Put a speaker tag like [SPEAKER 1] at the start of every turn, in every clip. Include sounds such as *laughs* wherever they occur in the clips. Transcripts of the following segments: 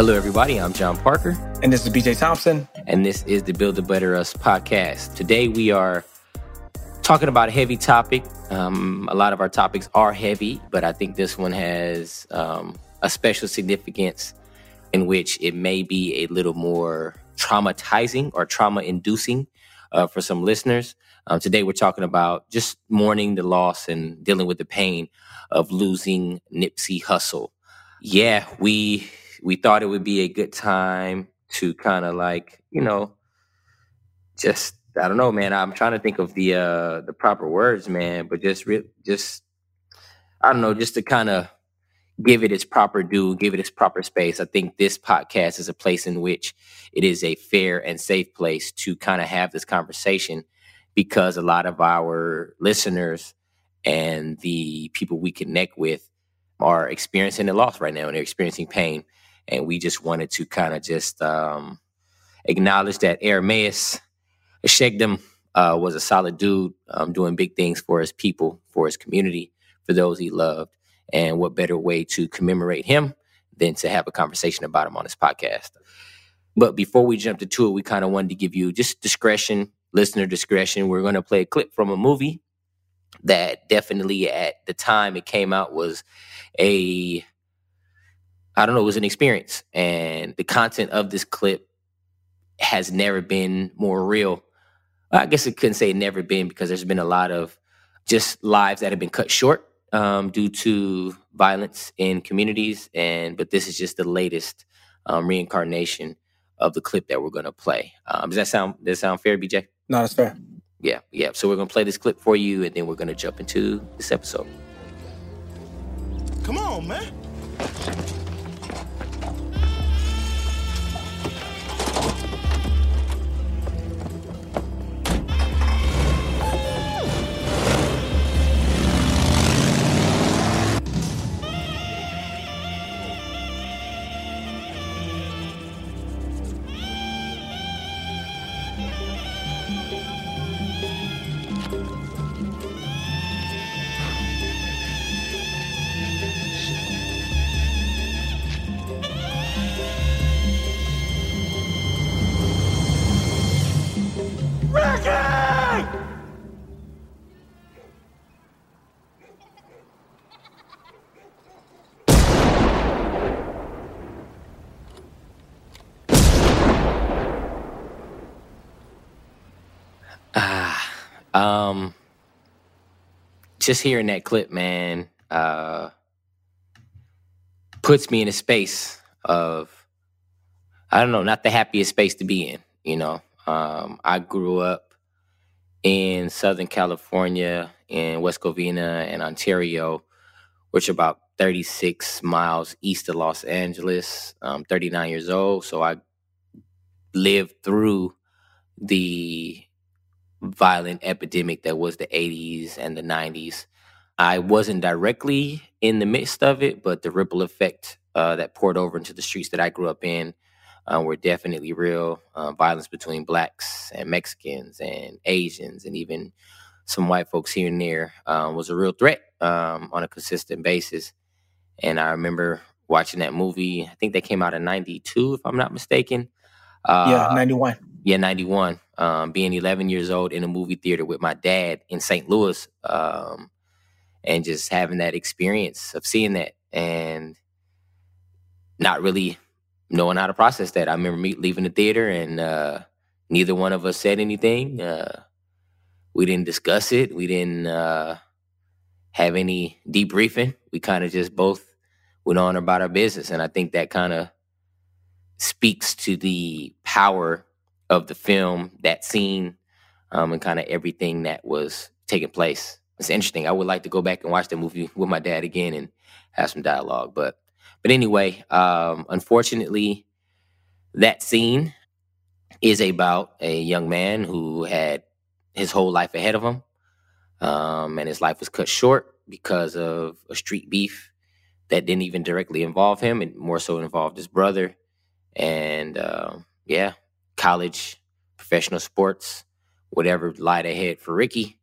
[SPEAKER 1] Hello, everybody. I'm John Parker.
[SPEAKER 2] And this is BJ Thompson.
[SPEAKER 1] And this is the Build a Better Us podcast. Today, we are talking about a heavy topic. Um, a lot of our topics are heavy, but I think this one has um, a special significance in which it may be a little more traumatizing or trauma inducing uh, for some listeners. Um, today, we're talking about just mourning the loss and dealing with the pain of losing Nipsey Hussle. Yeah, we we thought it would be a good time to kind of like, you know, just I don't know, man. I'm trying to think of the uh the proper words, man, but just re- just I don't know, just to kind of give it its proper due, give it its proper space. I think this podcast is a place in which it is a fair and safe place to kind of have this conversation because a lot of our listeners and the people we connect with are experiencing a loss right now and they're experiencing pain and we just wanted to kind of just um, acknowledge that Ermias Asghedom uh, was a solid dude, um, doing big things for his people, for his community, for those he loved. And what better way to commemorate him than to have a conversation about him on this podcast? But before we jumped into it, we kind of wanted to give you just discretion, listener discretion. We're going to play a clip from a movie that definitely at the time it came out was a I don't know, it was an experience. And the content of this clip has never been more real. I guess I couldn't say never been because there's been a lot of just lives that have been cut short um, due to violence in communities. And but this is just the latest um, reincarnation of the clip that we're going to play. Um, does that sound does that sound fair, BJ?
[SPEAKER 2] No, that's fair.
[SPEAKER 1] Yeah, yeah. So we're going to play this clip for you, and then we're going to jump into this episode.
[SPEAKER 3] Come on, man.
[SPEAKER 1] Um, just hearing that clip, man, uh, puts me in a space of, I don't know, not the happiest space to be in. You know, um, I grew up in Southern California, in West Covina and Ontario, which are about 36 miles east of Los Angeles. I'm 39 years old, so I lived through the violent epidemic that was the 80s and the 90s. I wasn't directly in the midst of it, but the ripple effect uh, that poured over into the streets that I grew up in uh, were definitely real. Uh, violence between blacks and Mexicans and Asians and even some white folks here and there um, was a real threat um, on a consistent basis. And I remember watching that movie. I think that came out in '92, if I'm not mistaken.
[SPEAKER 2] yeah, '91.
[SPEAKER 1] Yeah, '91 um, being 11 years old in a movie theater with my dad in St. Louis, um, and just having that experience of seeing that and not really knowing how to process that. I remember me leaving the theater and uh, neither one of us said anything. Uh, we didn't discuss it. We didn't uh, have any debriefing. We kind of just both went on about our business. And I think that kind of speaks to the power of the film, that scene, um, and kind of everything that was taking place. It's interesting. I would like to go back and watch the movie with my dad again and have some dialogue. But but anyway, um, unfortunately, that scene is about a young man who had his whole life ahead of him. Um, and his life was cut short because of a street beef that didn't even directly involve him and more so involved his brother. And uh, yeah, college, professional sports, whatever lied ahead for Ricky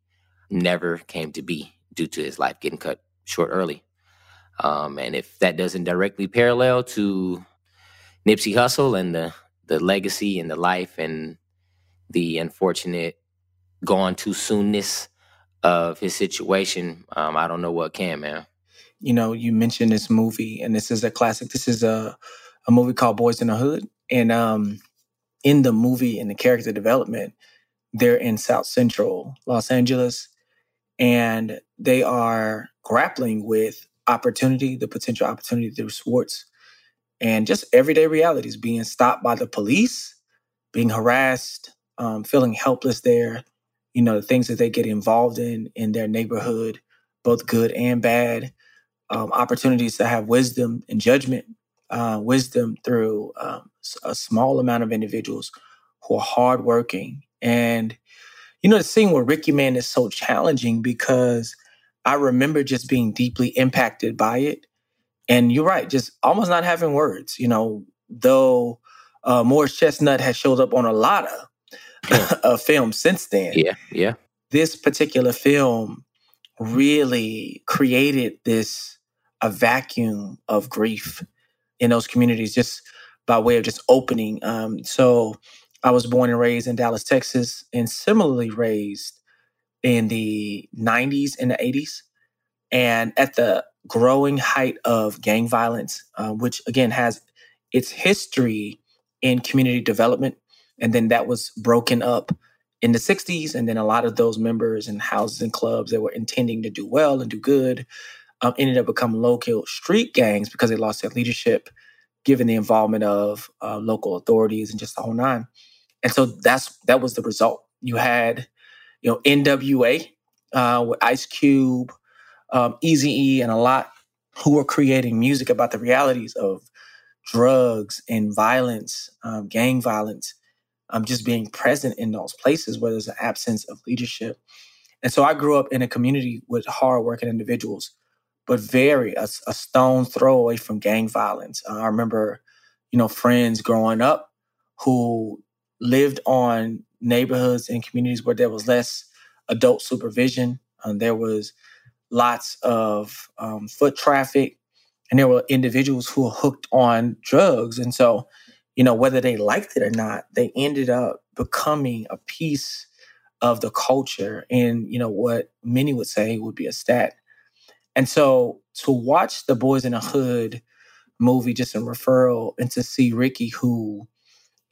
[SPEAKER 1] never came to be due to his life getting cut short early. Um, and if that doesn't directly parallel to Nipsey Hussle and the the legacy and the life and the unfortunate gone too soonness of his situation, um, I don't know what can, man.
[SPEAKER 2] You know, you mentioned this movie, and this is a classic. This is a a movie called Boys in the Hood, and um, in the movie, and the character development, they're in South Central Los Angeles, and they are grappling with opportunity, the potential opportunity through sports, and just everyday realities being stopped by the police, being harassed, um, feeling helpless there, you know, the things that they get involved in in their neighborhood, both good and bad, um, opportunities to have wisdom and judgment, uh, wisdom through um, a small amount of individuals who are hardworking. And, you know, the scene where Ricky Man is so challenging because I remember just being deeply impacted by it. And you're right, just almost not having words, you know, though uh, Morris Chestnut has showed up on a lot of a *laughs* film since then.
[SPEAKER 1] Yeah, yeah.
[SPEAKER 2] This particular film really created this a vacuum of grief in those communities just by way of just opening. Um, so I was born and raised in Dallas, Texas, and similarly raised in the 90s and the 80s. And at the growing height of gang violence, uh, which again has its history in community development and then that was broken up in the 60s. And then a lot of those members and houses and clubs that were intending to do well and do good um, ended up becoming local street gangs because they lost their leadership, given the involvement of uh, local authorities and just the whole nine. And so that's that was the result. You had, you know, NWA uh, with Ice Cube, um, Easy E, and a lot who were creating music about the realities of drugs and violence, um, gang violence, um, just being present in those places where there's an absence of leadership. And so I grew up in a community with hardworking individuals, but very a, a stone throw away from gang violence. Uh, I remember, you know, friends growing up who lived on neighborhoods and communities where there was less adult supervision. Um, there was lots of um, foot traffic, and there were individuals who were hooked on drugs. And so you know, whether they liked it or not, they ended up becoming a piece of the culture and, you know, what many would say would be a stat. And so to watch the Boys in the Hood movie just in referral and to see Ricky, who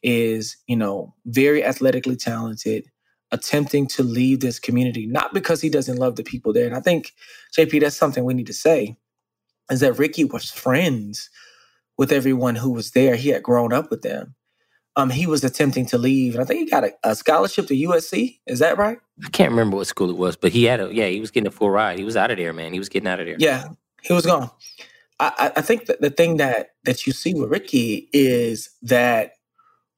[SPEAKER 2] is, you know, very athletically talented, attempting to leave this community, not because he doesn't love the people there. And I think, JP, that's something we need to say, is that Ricky was friends with everyone who was there. He had grown up with them. Um, he was attempting to leave, and I think he got a, a, scholarship to USC. Is that right?
[SPEAKER 1] I can't remember what school it was, but he had a yeah. He was getting a full ride. He was out of there, man. He was getting out of there.
[SPEAKER 2] Yeah, he was gone. I, I think that the thing that that you see with Ricky is that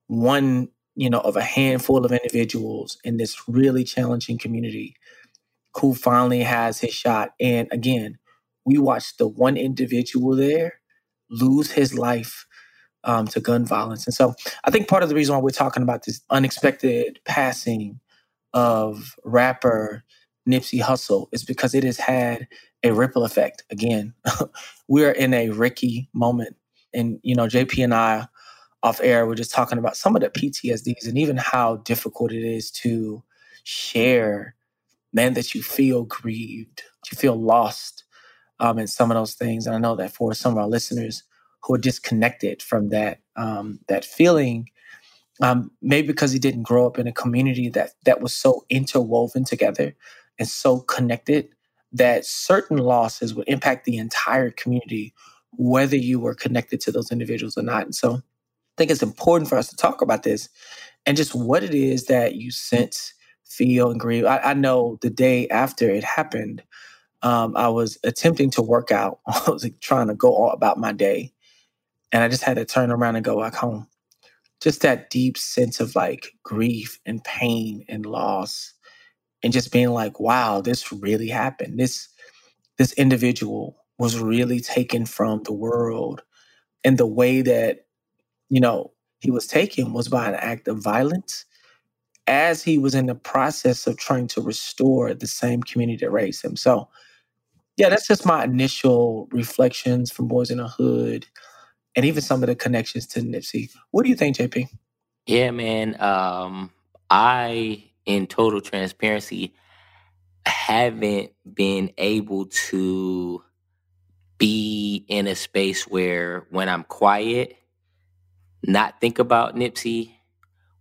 [SPEAKER 2] one, you know, of a handful of individuals in this really challenging community who finally has his shot. And again, we watched the one individual there lose his life um, to gun violence. And so I think part of the reason why we're talking about this unexpected passing of rapper Nipsey Hussle is because it has had a ripple effect. Again, *laughs* we're in a Ricky moment. And, you know, JP and I off air were just talking about some of the PTSDs and even how difficult it is to share, man, that you feel grieved, you feel lost um, in some of those things. And I know that for some of our listeners who are disconnected from that um, that feeling. Um, maybe because he didn't grow up in a community that that was so interwoven together and so connected that certain losses would impact the entire community, whether you were connected to those individuals or not. And so I think it's important for us to talk about this and just what it is that you sense, feel, and grieve. I, I know the day after it happened, um, I was attempting to work out. *laughs* I was like, trying to go all about my day. And I just had to turn around and go back home. Just that deep sense of like grief and pain and loss and just being like, wow, this really happened. This this individual was really taken from the world. And the way that, you know, he was taken was by an act of violence as he was in the process of trying to restore the same community that raised him. So yeah, that's just my initial reflections from Boys in the Hood and even some of the connections to Nipsey. What do you think, JP?
[SPEAKER 1] Yeah, man. Um, I in total transparency, haven't been able to be in a space where when I'm quiet, not think about Nipsey,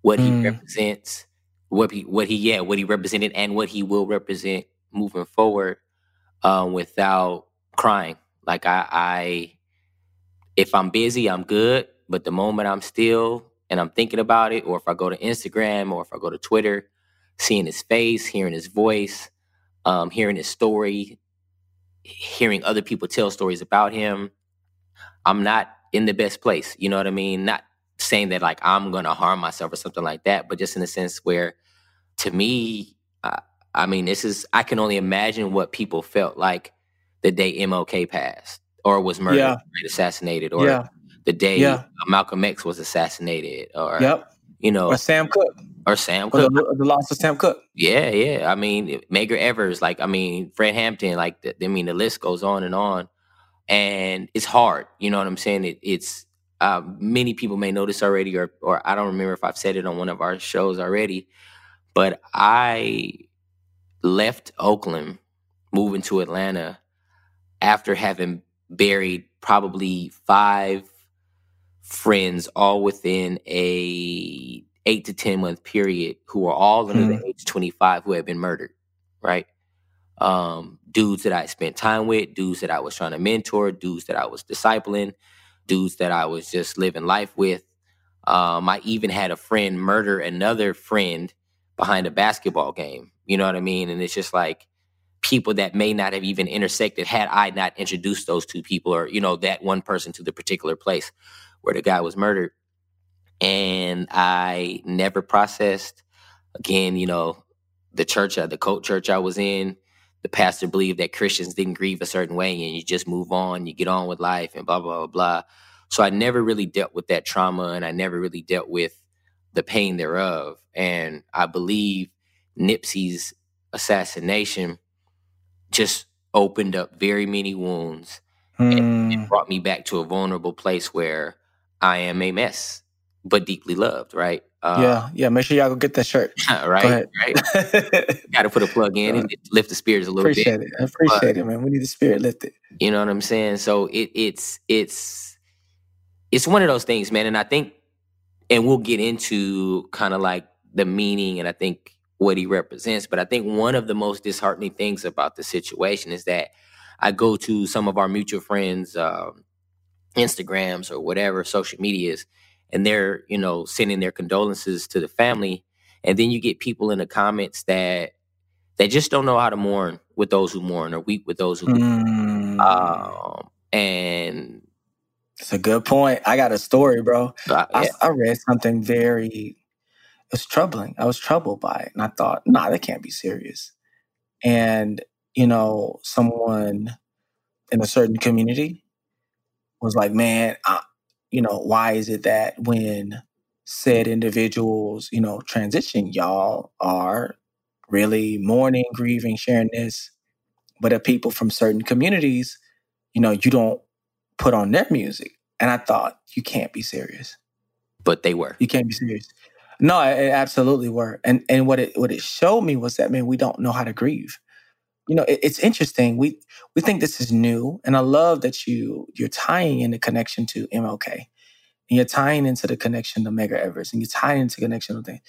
[SPEAKER 1] what he
[SPEAKER 2] Mm.
[SPEAKER 1] represents, what he what he yeah, what he represented and what he will represent moving forward, um, without crying. Like I I if I'm busy, I'm good. But the moment I'm still and I'm thinking about it, or if I go to Instagram or if I go to Twitter, seeing his face, hearing his voice, um, hearing his story, hearing other people tell stories about him, I'm not in the best place. You know what I mean? Not saying that like I'm gonna harm myself or something like that, but just in a sense where, to me, I, I mean, this is I can only imagine what people felt like the day MLK passed or was murdered,
[SPEAKER 2] Yeah.
[SPEAKER 1] assassinated, or
[SPEAKER 2] Yeah.
[SPEAKER 1] the day
[SPEAKER 2] Yeah.
[SPEAKER 1] Malcolm X was assassinated, or
[SPEAKER 2] Yep.
[SPEAKER 1] you know,
[SPEAKER 2] Or Sam Cooke.
[SPEAKER 1] or Sam
[SPEAKER 2] Or
[SPEAKER 1] Cooke.
[SPEAKER 2] the, the loss of Sam Cooke.
[SPEAKER 1] Yeah, yeah. I mean, Medgar Evers, like I mean, Fred Hampton, like the, I mean, the list goes on and on, and it's hard. You know what I'm saying? It, it's uh, many people may know this already, or or I don't remember if I've said it on one of our shows already, but I left Oakland, moving to Atlanta after having buried probably five friends all within a eight to ten month period who were all under the age 25 who had been murdered right? Um dudes that i spent time with dudes that i was trying to mentor dudes that i was discipling dudes that i was just living life with. Um i even had a friend murder another friend behind a basketball game you know what i mean? And it's just like people that may not have even intersected had i not introduced those two people or you know that one person to the particular place where the guy was murdered and I never processed. Again, you know, the church, uh, the cult church I was in, the pastor believed that Christians didn't grieve a certain way, and you just move on, you get on with life, and blah blah blah blah. So I never really dealt with that trauma, and I never really dealt with the pain thereof. And I believe Nipsey's assassination just opened up very many wounds and it
[SPEAKER 2] Mm.
[SPEAKER 1] brought me back to a vulnerable place where I am a mess, but deeply loved, right? Uh,
[SPEAKER 2] yeah. Yeah. Make sure y'all go get that shirt. *laughs*
[SPEAKER 1] right, right. *laughs* Got to put a plug in and lift the spirits a little bit.
[SPEAKER 2] appreciate it. I appreciate it, man. We need the spirit lifted.
[SPEAKER 1] You know what I'm saying? So it it's it's it's one of those things, man. And I think, and we'll get into kind of like the meaning and I think what he represents. But I think one of the most disheartening things about the situation is that I go to some of our mutual friends' um, Instagrams or whatever social medias, and they're you know sending their condolences to the family, and then you get people in the comments that that just don't know how to mourn with those who mourn or weep with those who weep.
[SPEAKER 2] Mm.
[SPEAKER 1] Um, and
[SPEAKER 2] It's a good point. I got a story, bro.
[SPEAKER 1] uh,
[SPEAKER 2] I,
[SPEAKER 1] yeah,
[SPEAKER 2] I read something very, was troubling. I was troubled by it. And I thought, nah, that can't be serious. And, you know, someone in a certain community was like, man, I, you know, why is it that when said individuals, you know, transition, y'all are really mourning, grieving, sharing this, but the people from certain communities, you know, you don't put on their music. And I thought, you can't be serious.
[SPEAKER 1] but they were.
[SPEAKER 2] You can't be serious. No, it, absolutely were. And and what it what it showed me was that man, we don't know how to grieve. you know, it, it's interesting. We we think this is new, and I love that you you're tying in the connection to MLK, and you're tying into the connection to Medgar Evers, and you're tying into connection with things.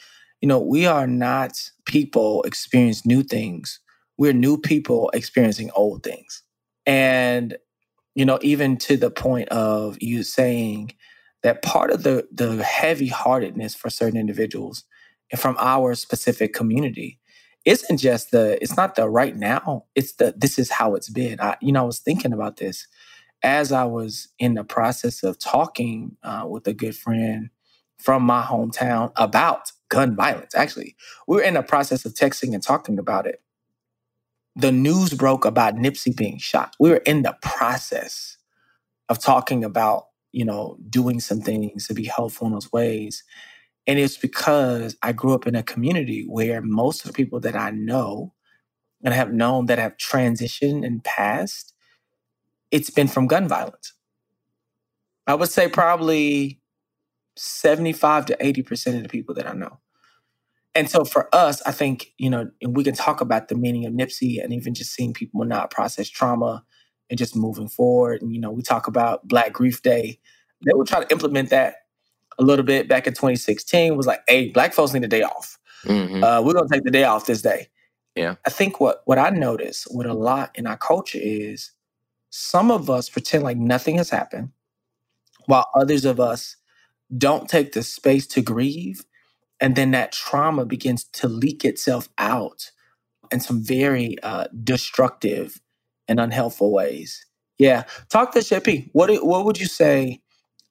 [SPEAKER 2] You know, we are not people experience new things. We're new people experiencing old things, and you know, even to the point of you saying that part of the the heavy heartedness for certain individuals and from our specific community isn't just the it's not the right now it's the this is how it's been. I you know i was thinking about this as i was in the process of talking uh, with a good friend from my hometown about gun violence. Actually we were in the process of texting and talking about it. The news broke about nipsey being shot. We were in the process of talking about you know doing some things to be helpful in those ways and it's because I grew up in a community where most of the people that I know and have known that have transitioned and passed, it's been from gun violence. I would say probably 75 to 80% of the people that I know. And so for us, I think, you know, and we can talk about the meaning of Nipsey and even just seeing people not process trauma and just moving forward. And, you know, we talk about Black Grief Day. They will try to implement that a little bit back in 2016 was like, hey, black folks need a day off. Mm-hmm. Uh, we're gonna take the day off this day.
[SPEAKER 1] Yeah.
[SPEAKER 2] I think what what I notice with a lot in our culture is some of us pretend like nothing has happened, while others of us don't take the space to grieve, and then that trauma begins to leak itself out in some very uh, destructive and unhelpful ways. Yeah, talk to JP. What what would you say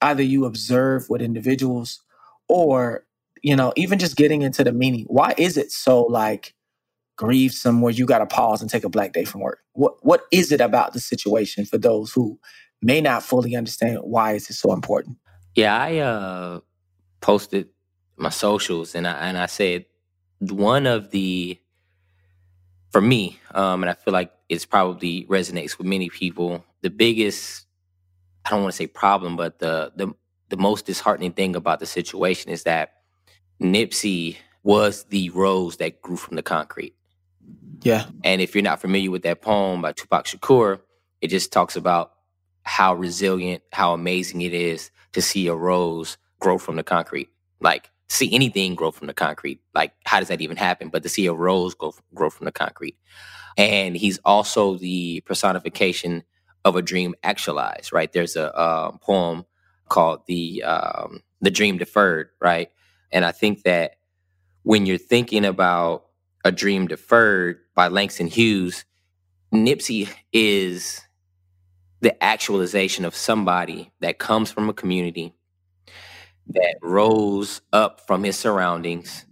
[SPEAKER 2] either you observe with individuals or you know even just getting into the meaning why is it so like grievesome where you got to pause and take a black day from work what what is it about the situation for those who may not fully understand why is it so important
[SPEAKER 1] yeah i uh posted my socials and i and i said one of the for me um and i feel like it's probably resonates with many people the biggest I don't want to say problem, but the the the most disheartening thing about the situation is that Nipsey was the rose that grew from the concrete.
[SPEAKER 2] Yeah.
[SPEAKER 1] And if you're not familiar with that poem by Tupac Shakur, it just talks about how resilient, how amazing it is to see a rose grow from the concrete. Like see anything grow from the concrete. Like how does that even happen? But to see a rose grow, grow from the concrete. And he's also the personification of a dream actualized, right? There's a uh, poem called the um, the dream deferred, right? And I think that when you're thinking about a dream deferred by Langston Hughes, Nipsey is the actualization of somebody that comes from a community that rose up from his surroundings,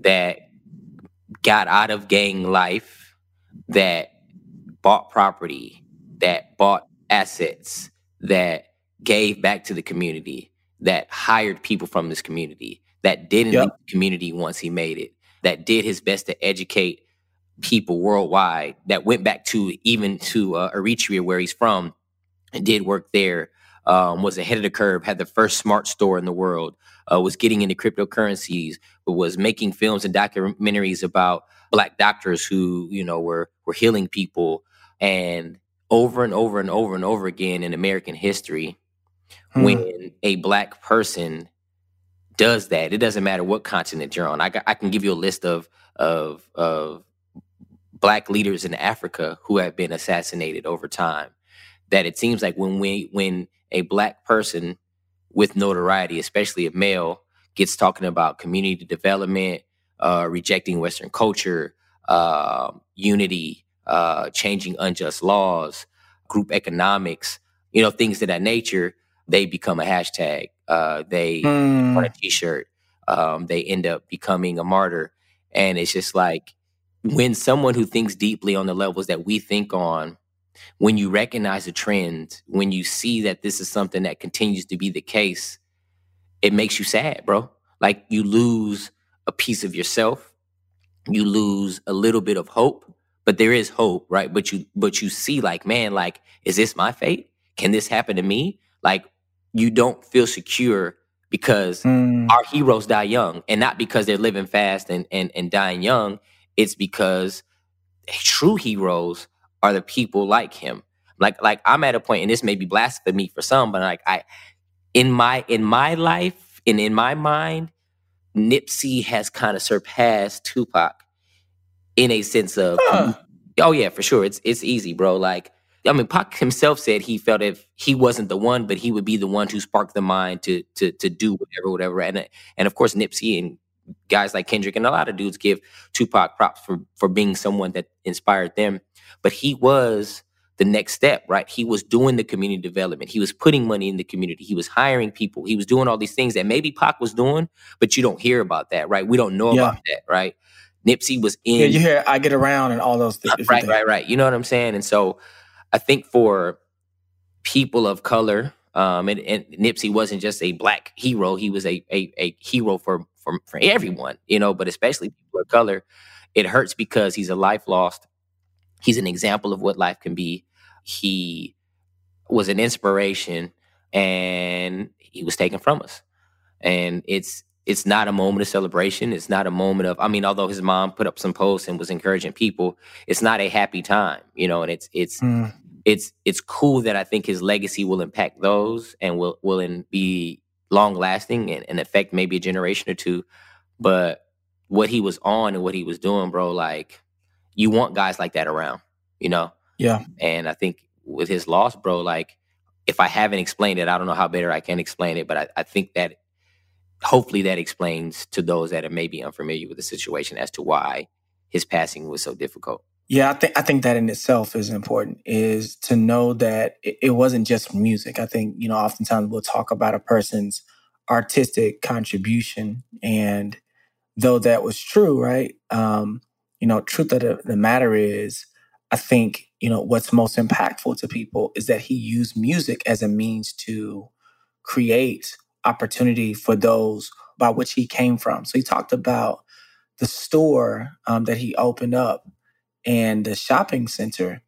[SPEAKER 1] that got out of gang life, that bought property, that bought assets, that gave back to the community, that hired people from this community, that didn't yep. leave the community once he made it, that did his best to educate people worldwide, that went back to even to uh, Eritrea, where he's from, and did work there. Um, was ahead of the curve, had the first smart store in the world, uh, was getting into cryptocurrencies, but was making films and documentaries about black doctors who, you know, were were healing people. And over and over and over and over again in American history hmm. when a black person does that. It doesn't matter what continent you're on. I, I can give you a list of of of black leaders in Africa who have been assassinated over time. That it seems like when we when a black person with notoriety, especially a male, gets talking about community development, uh, rejecting Western culture, uh, unity, uh, changing unjust laws, group economics, you know, things of that nature, they become a hashtag. Uh, they mm. on a t-shirt. Um, they end up becoming a martyr. And it's just like when someone who thinks deeply on the levels that we think on, when you recognize a trend, when you see that this is something that continues to be the case, it makes you sad, bro. Like you lose a piece of yourself, you lose a little bit of hope, but there is hope, right? But you but you see like, man, like, is this my fate? Can this happen to me? Like you don't feel secure because mm. our heroes die young and not because they're living fast and, and and dying young. It's because true heroes are the people like him. Like like I'm at a point, and this may be blasphemy for some, but like I in my in my life and in my mind, Nipsey has kind of surpassed Tupac in a sense of huh. oh yeah, for sure. It's it's easy, bro. Like I mean, Pac himself said he felt if he wasn't the one, but he would be the one to spark the mind to to to do whatever, whatever. And and of course, Nipsey and guys like Kendrick and a lot of dudes give Tupac props for for being someone that inspired them. But he was the next step, right? He was doing the community development. He was putting money in the community. He was hiring people. He was doing all these things that maybe Pac was doing, but you don't hear about that, right? We don't know yeah. about that, right? Nipsey was in.
[SPEAKER 2] Yeah, you hear I get around and all those things.
[SPEAKER 1] Right, right, right. You know what I'm saying? And so I think for people of color, um, and, and Nipsey wasn't just a black hero; he was a a, a hero for, for for everyone, you know, but especially people of color. It hurts because he's a life lost. He's an example of what life can be. He was an inspiration, and he was taken from us. And it's it's not a moment of celebration. It's not a moment of, I mean, although his mom put up some posts and was encouraging people, it's not a happy time, you know, and it's, it's, mm. it's, it's cool that I think his legacy will impact those and will, will in, be long lasting and, and affect maybe a generation or two. But what he was on and what he was doing, bro, like you want guys like that around, you know?
[SPEAKER 2] Yeah.
[SPEAKER 1] And I think with his loss, bro, like if I haven't explained it, I don't know how better I can explain it, but I, I think that hopefully that explains to those that are maybe unfamiliar with the situation as to why his passing was so difficult.
[SPEAKER 2] Yeah, I think I think that in itself is important. Is to know that it, it wasn't just music. I think you know, oftentimes we'll talk about a person's artistic contribution, and though that was true, right? Um, you know, truth of the, matter is, I think you know what's most impactful to people is that he used music as a means to create opportunity for those by which he came from. So he talked about the store um, that he opened up and the shopping center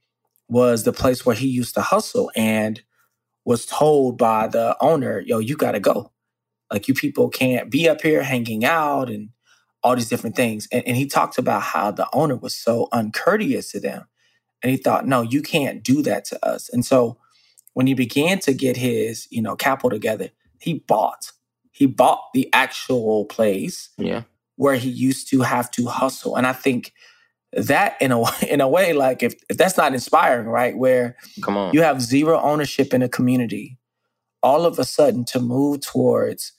[SPEAKER 2] was the place where he used to hustle and was told by the owner, yo, you got to go. Like, you people can't be up here hanging out and all these different things. And, and he talked about how the owner was so uncourteous to them. And he thought, no, you can't do that to us. And so when he began to get his, you know, capital together, he bought. He bought the actual place.
[SPEAKER 1] Yeah.
[SPEAKER 2] Where he used to have to hustle. And I think that in a *laughs* in a way, like if, if that's not inspiring, right? Where
[SPEAKER 1] come on,
[SPEAKER 2] you have zero ownership in a community, all of a sudden to move towards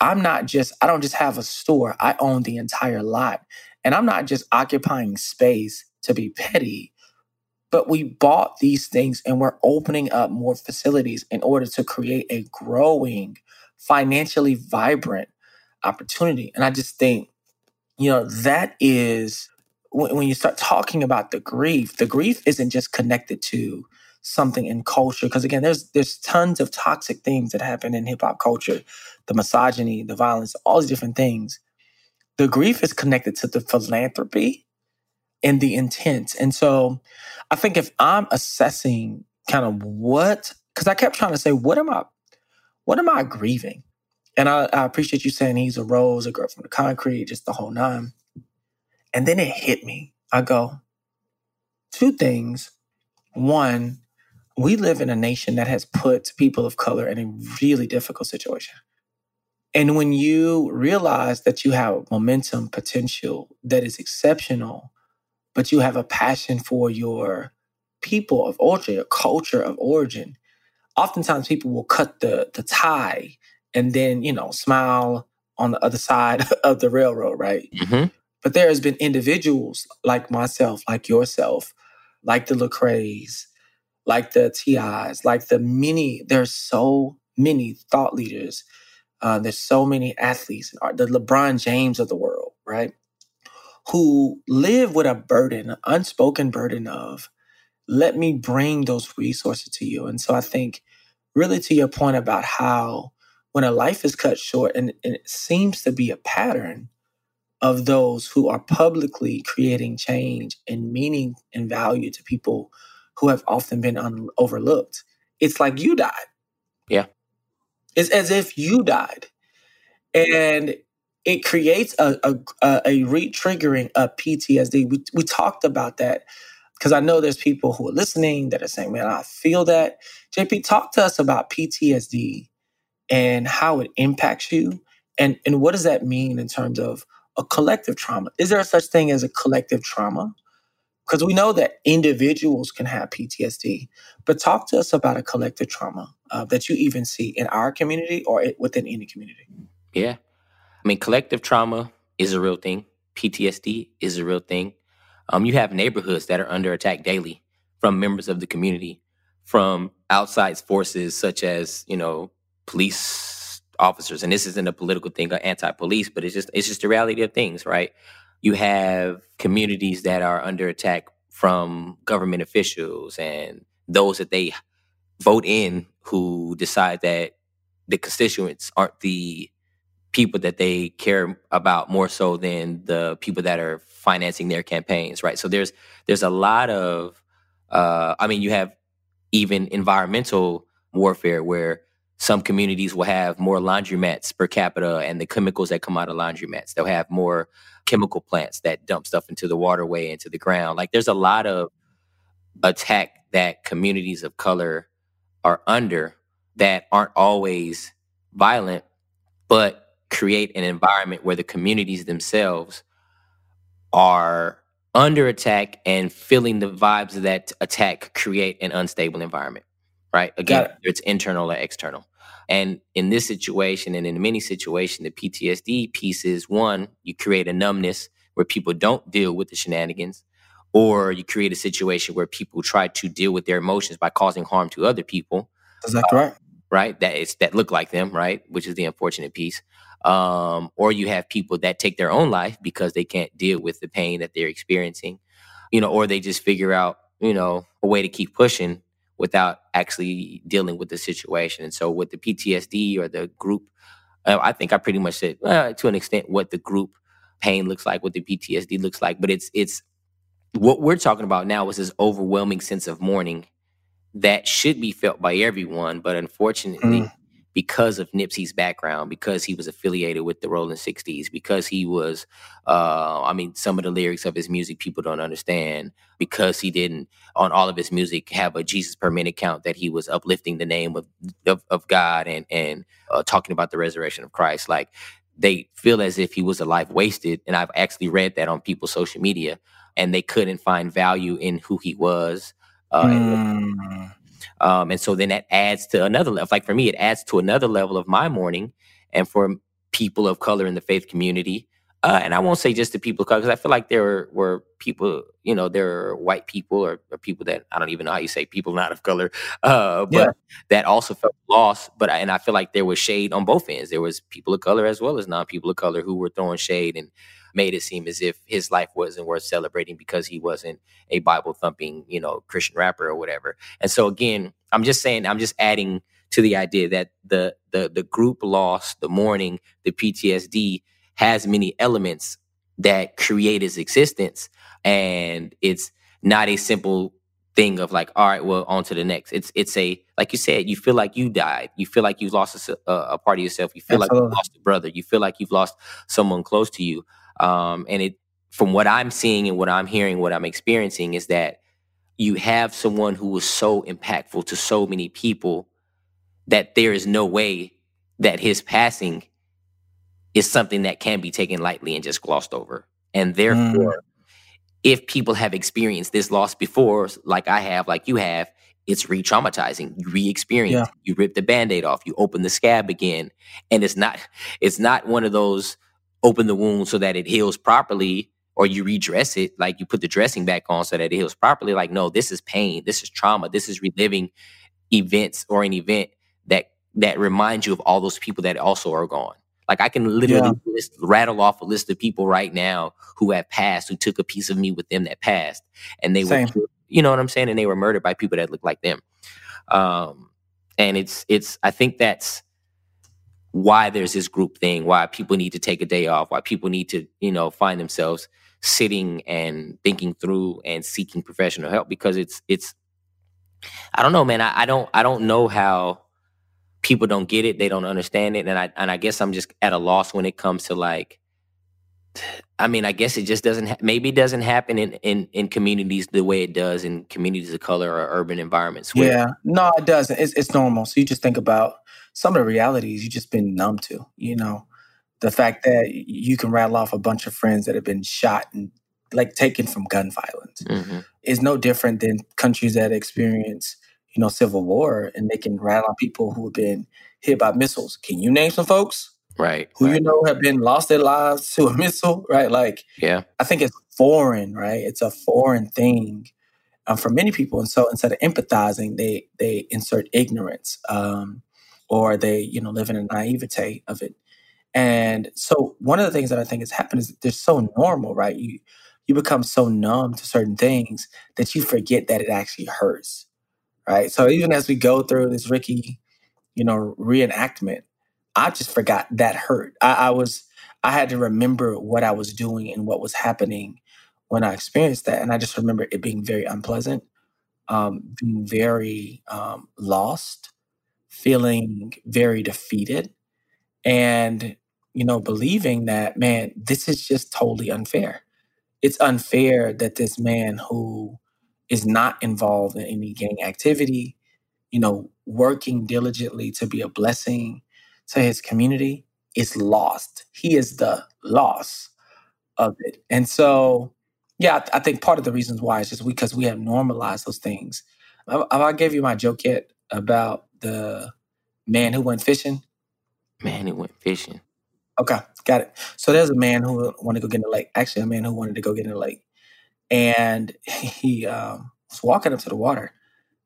[SPEAKER 2] I'm not just I don't just have a store, I own the entire lot. And I'm not just occupying space to be petty, but we bought these things and we're opening up more facilities in order to create a growing, financially vibrant opportunity. And I just think, you know, that is when you start talking about the grief, the grief isn't just connected to something in culture because again there's there's tons of toxic things that happen in hip hop culture the misogyny the violence all these different things the grief is connected to the philanthropy and the intent. And so I think if I'm assessing kind of what, because I kept trying to say, what am I, what am I grieving? And I, I appreciate you saying he's a rose, a girl from the concrete, just the whole nine. And then it hit me. I go, two things. One, we live in a nation that has put people of color in a really difficult situation. And when you realize that you have momentum potential that is exceptional, but you have a passion for your people of origin, your culture of origin, oftentimes people will cut the the tie and then you know smile on the other side *laughs* of the railroad, right? Mm-hmm. But there has been individuals like myself, like yourself, like the Lecrae's, like the TIs, like the many. There's so many thought leaders. Uh, there's so many athletes, the LeBron James of the world, right? who live with a burden, an unspoken burden of, let me bring those resources to you. And so I think, really, to your point about how when a life is cut short, and, and it seems to be a pattern of those who are publicly creating change and meaning and value to people who have often been un- overlooked, it's like you died.
[SPEAKER 1] Yeah.
[SPEAKER 2] It's as if you died. And it creates a a, a re-triggering of PTSD. We we talked about that because I know there's people who are listening that are saying, "Man, I feel that." JP, talk to us about PTSD and how it impacts you, and and what does that mean in terms of a collective trauma? Is there such thing as a collective trauma? Because we know that individuals can have PTSD, but talk to us about a collective trauma uh, that you even see in our community or within any community.
[SPEAKER 1] Yeah. I mean, collective trauma is a real thing. PTSD is a real thing. Um, you have neighborhoods that are under attack daily from members of the community, from outside forces such as, you know, police officers. And this isn't a political thing or anti-police, but it's just it's just the reality of things, right? You have communities that are under attack from government officials and those that they vote in who decide that the constituents aren't the people that they care about more so than the people that are financing their campaigns right? So there's there's a lot of uh i mean you have even environmental warfare where some communities will have more laundromats per capita and the chemicals that come out of laundromats. They'll have more chemical plants that dump stuff into the waterway into the ground. Like there's a lot of attack that communities of color are under that aren't always violent, but create an environment where the communities themselves are under attack and feeling the vibes of that attack create an unstable environment, right? Again, it. it's internal or external. And in this situation and in many situations, the PTSD piece is one, you create a numbness where people don't deal with the shenanigans or you create a situation where people try to deal with their emotions by causing harm to other people.
[SPEAKER 2] Exactly uh, right.
[SPEAKER 1] Right. That is that look like them. Right. Which is the unfortunate piece. Um, or you have people that take their own life because they can't deal with the pain that they're experiencing. You know, or they just figure out you know a way to keep pushing without actually dealing with the situation. And so with the PTSD or the group, uh, I think I pretty much said uh, to an extent what the group pain looks like, what the PTSD looks like. But it's it's what we're talking about now is this overwhelming sense of mourning that should be felt by everyone, but unfortunately, mm. Because of Nipsey's background, because he was affiliated with the Rolling Sixties, because he was, uh, I mean, some of the lyrics of his music people don't understand, because he didn't on all of his music have a Jesus per minute count that he was uplifting the name of of, of God and and uh, talking about the resurrection of Christ, like. They feel as if he was a life wasted, and I've actually read that on people's social media and they couldn't find value in who he was. Uh, mm. Um, and so then that adds to another level. Like for me, it adds to another level of my mourning. And for people of color in the faith community, uh, and I won't say just the people of color, because I feel like there were, were, people, you know, there are white people or, or, people that I don't even know how you say people not of color, uh, but yeah. that also felt lost. But and I feel like there was shade on both ends. There was people of color as well as non people of color who were throwing shade and made it seem as if his life wasn't worth celebrating because he wasn't a Bible thumping, you know, Christian rapper or whatever. And so again, I'm just saying, I'm just adding to the idea that the the the group lost the mourning, the PTSD has many elements that create his existence, and it's not a simple thing of like, all right, well, on to the next. It's it's a like you said, you feel like you died, you feel like you've lost a, a part of yourself, you feel Absolutely. like you've lost a brother, you feel like you've lost someone close to you, um, and it, from what I'm seeing and what I'm hearing, what I'm experiencing is that you have someone who was so impactful to so many people that there is no way that his passing is something that can be taken lightly and just glossed over. And therefore, mm. if people have experienced this loss before, like I have, like you have, it's re-traumatizing. You re-experience. Yeah. You rip the band-aid off. You open the scab again, and it's not. It's not one of those open the wound so that it heals properly or you redress it like you put the dressing back on so that it heals properly like no this is pain this is trauma this is reliving events or an event that that reminds you of all those people that also are gone like i can literally yeah. list, rattle off a list of people right now who have passed who took a piece of me with them that passed and they Same. were you know what i'm saying and they were murdered by people that look like them um and it's it's i think that's why there's this group thing, why people need to take a day off, why people need to, you know, find themselves sitting and thinking through and seeking professional help because it's it's I don't know, man. I, I don't I don't know how people don't get it, they don't understand it, and I and I guess I'm just at a loss when it comes to like. I mean, I guess it just doesn't. Ha- maybe it doesn't happen in, in in communities the way it does in communities of color or urban environments.
[SPEAKER 2] Where, yeah, no, it doesn't. It's it's normal. So you just think about some of the realities you've just been numb to. You know, the fact that you can rattle off a bunch of friends that have been shot and like taken from gun violence mm-hmm. is no different than countries that experience you know civil war and they can rattle on people who have been hit by missiles. Can you name some folks?
[SPEAKER 1] Right.
[SPEAKER 2] Who
[SPEAKER 1] right.
[SPEAKER 2] you know have been lost their lives to a *laughs* missile, right? Like,
[SPEAKER 1] yeah,
[SPEAKER 2] I think it's foreign, right? It's a foreign thing um, for many people, and so instead of empathizing, they they insert ignorance, um, or they you know live in a naivete of it. And so one of the things that I think has happened is they're so normal, right? You you become so numb to certain things that you forget that it actually hurts, right? So even as we go through this Ricky, you know, reenactment, I just forgot that hurt. I, I was I had to remember what I was doing and what was happening when I experienced that, and I just remember it being very unpleasant, um, being very um, lost, feeling very defeated, and you know, believing that man, this is just totally unfair it's unfair that this man who is not involved in any gang activity, you know, working diligently to be a blessing to his community, is lost. He is the loss of it. And so, yeah, I, I think part of the reasons why is just because we have normalized those things. I, I gave you my joke yet about the man who went fishing.
[SPEAKER 1] Man who went fishing.
[SPEAKER 2] Okay, got it. So there's a man who wanted to go get in the lake. Actually, a man who wanted to go get in the lake, and he um, was walking up to the water,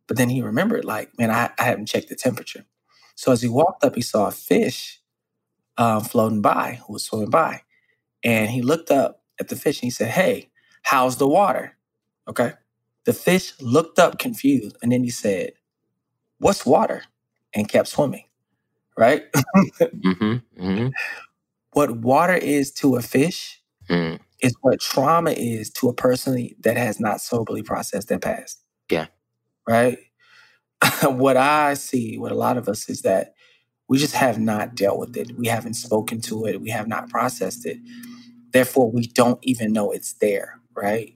[SPEAKER 2] but then he remembered, like, man, I, I haven't checked the temperature. So as he walked up, he saw a fish um, floating by, who was swimming by, and he looked up at the fish and he said, "Hey, how's the water?" Okay. The fish looked up confused, and then he said, "What's water?" and kept swimming. Right. *laughs* mm-hmm, mm-hmm what water is to a fish mm. Is what trauma is to a person that has not soberly processed their past.
[SPEAKER 1] Yeah.
[SPEAKER 2] Right? *laughs* what I see, what a lot of us is that we just have not dealt with it. We haven't spoken to it. We have not processed it. Therefore, we don't even know it's there, right?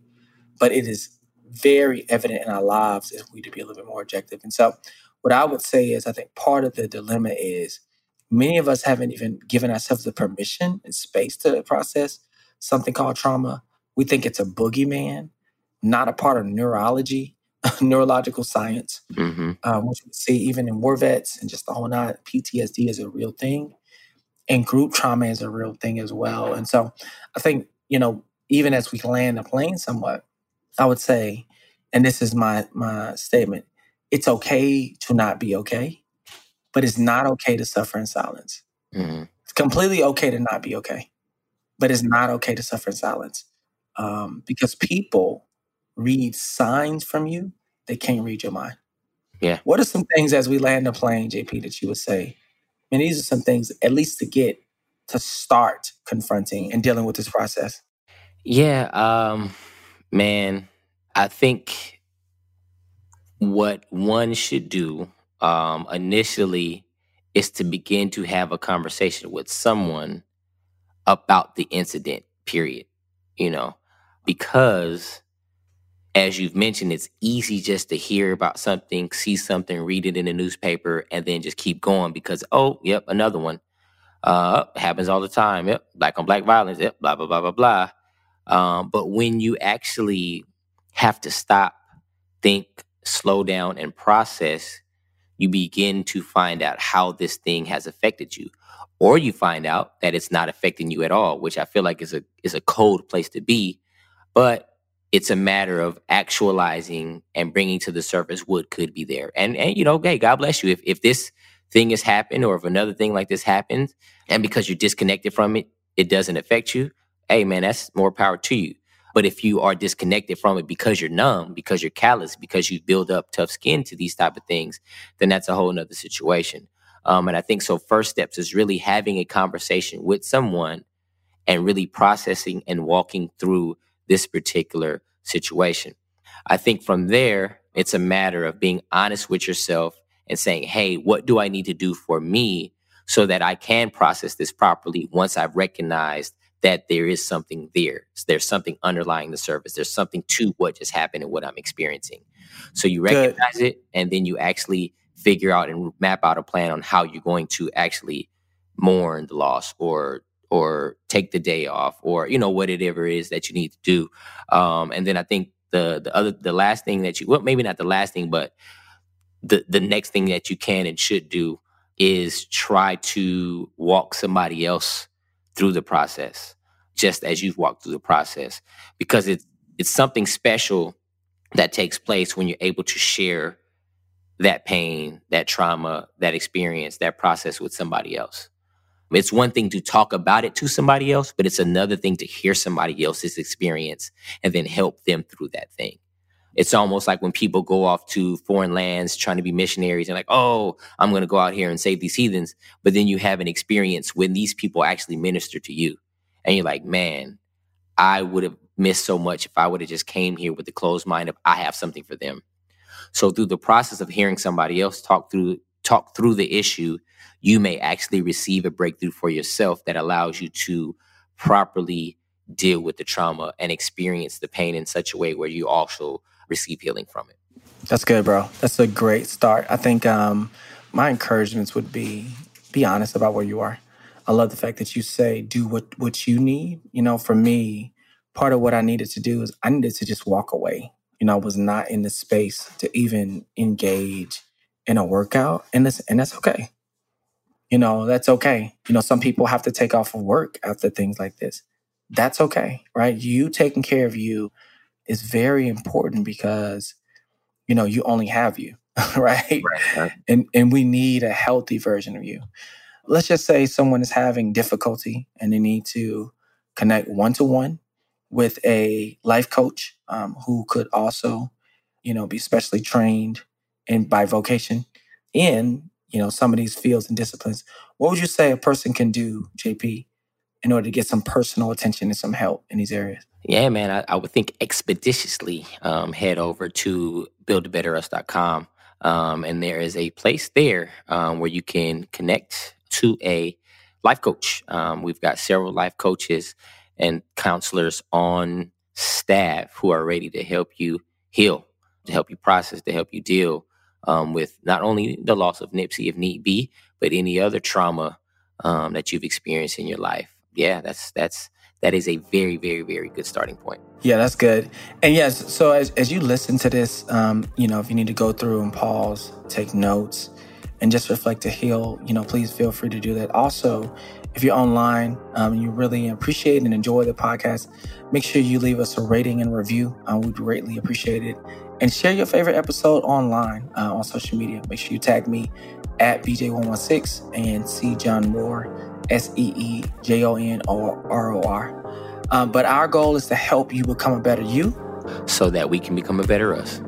[SPEAKER 2] But it is very evident in our lives if we to be a little bit more objective. And so, what I would say is, I think part of the dilemma is many of us haven't even given ourselves the permission and space to process something called trauma. We think it's a boogeyman, not a part of neurology, *laughs* neurological science, mm-hmm. um, which we see even in war vets and just the whole not PTSD is a real thing, and group trauma is a real thing as well. And so, I think you know, even as we land the plane somewhat, I would say, and this is my my statement: it's okay to not be okay but it's not okay to suffer in silence. Mm-hmm. It's completely okay to not be okay, but it's not okay to suffer in silence um, because people read signs from you, they can't read your mind.
[SPEAKER 1] Yeah.
[SPEAKER 2] What are some things as we land the plane, JP, that you would say? I And these are some things, at least to get to start confronting and dealing with this process.
[SPEAKER 1] Yeah, um, man, I think what one should do um, initially is to begin to have a conversation with someone about the incident, period. You know, because as you've mentioned, it's easy just to hear about something, see something, read it in the newspaper, and then just keep going because, oh, yep, another one. Uh, happens all the time. Yep, black on black violence. Yep, blah, blah, blah, blah, blah. Um, but when you actually have to stop, think, slow down, and process, you begin to find out how this thing has affected you or you find out that it's not affecting you at all which i feel like is a is a cold place to be but it's a matter of actualizing and bringing to the surface what could be there. And and you know hey god bless you. If if this thing has happened or if another thing like this happens and because you're disconnected from it it doesn't affect you hey man that's more power to you but if you are disconnected from it because you're numb, because you're callous, because you build up tough skin to these type of things, then that's a whole nother situation. Um, and I think so. First steps is really having a conversation with someone and really processing and walking through this particular situation. I think from there, it's a matter of being honest with yourself and saying, hey, what do I need to do for me so that I can process this properly once I've recognized that there is something there. There's something underlying the surface. There's something to what just happened and what I'm experiencing. So you recognize Good. it and then you actually figure out and map out a plan on how you're going to actually mourn the loss or or take the day off or you know whatever it is that you need to do um, and then i think the the other the last thing that you well maybe not the last thing but the the next thing that you can and should do is try to walk somebody else through the process just as you've walked through the process because it's it's something special that takes place when you're able to share that pain, that trauma, that experience, that process with somebody else. It's one thing to talk about it to somebody else, but it's another thing to hear somebody else's experience and then help them through that thing. It's almost like when people go off to foreign lands trying to be missionaries and like, oh, I'm going to go out here and save these heathens. But then you have an experience when these people actually minister to you. And you're like, man, I would have missed so much if I would have just came here with the closed mind of I have something for them. So through the process of hearing somebody else talk through talk through the issue, you may actually receive a breakthrough for yourself that allows you to properly deal with the trauma and experience the pain in such a way where you also receive healing from it.
[SPEAKER 2] That's good, bro. That's a great start. I think um, my encouragements would be be honest about where you are. I love the fact that you say do what what you need. You know, for me, part of what I needed to do is I needed to just walk away you know, I was not in the space to even engage in a workout. And that's, and that's okay. You know, that's okay. You know, some people have to take off of work after things like this. That's okay, right? You taking care of you is very important because, you know, you only have you, *laughs* right? right? And and we need a healthy version of you. Let's just say someone is having difficulty and they need to connect one to one with a life coach um, who could also, you know, be specially trained and by vocation in, you know, some of these fields and disciplines. What would you say a person can do, JP, in order to get some personal attention and some help in these areas?
[SPEAKER 1] Yeah, man, I, I would think expeditiously um, head over to buildabetterus.com. Um, and there is a place there um, where you can connect to a life coach. Um, we've got several life coaches and counselors on staff who are ready to help you heal, to help you process, to help you deal um, with not only the loss of Nipsey, if need be, but any other trauma um, that you've experienced in your life. Yeah, that's that's that is a very, very, very good starting point.
[SPEAKER 2] Yeah, that's good. And yes, so as, as you listen to this, um, you know, if you need to go through and pause, take notes, and just reflect to heal, you know, please feel free to do that. Also, if you're online, um, you really appreciate and enjoy the podcast, make sure you leave us a rating and review. Um, we'd greatly appreciate it. And share your favorite episode online uh, on social media. Make sure you tag me at BJ116 and see John Moore, S E E J O N R O R. Um, but our goal is to help you become a better you
[SPEAKER 1] so that we can become a better us.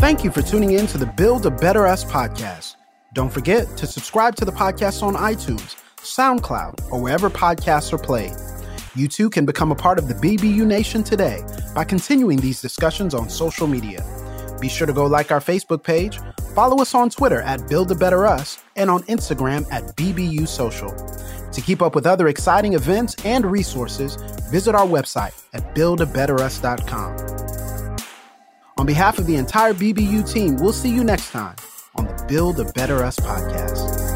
[SPEAKER 4] Thank you for tuning in to the Build a Better Us podcast. Don't forget to subscribe to the podcast on iTunes, SoundCloud, or wherever podcasts are played. You too can become a part of the BBU Nation today by continuing these discussions on social media. Be sure to go like our Facebook page, follow us on Twitter at Build a Better Us, and on Instagram at BBU Social. To keep up with other exciting events and resources, visit our website at buildabetterus.com. On behalf of the entire BBU team, we'll see you next time on the Build a Better Us podcast.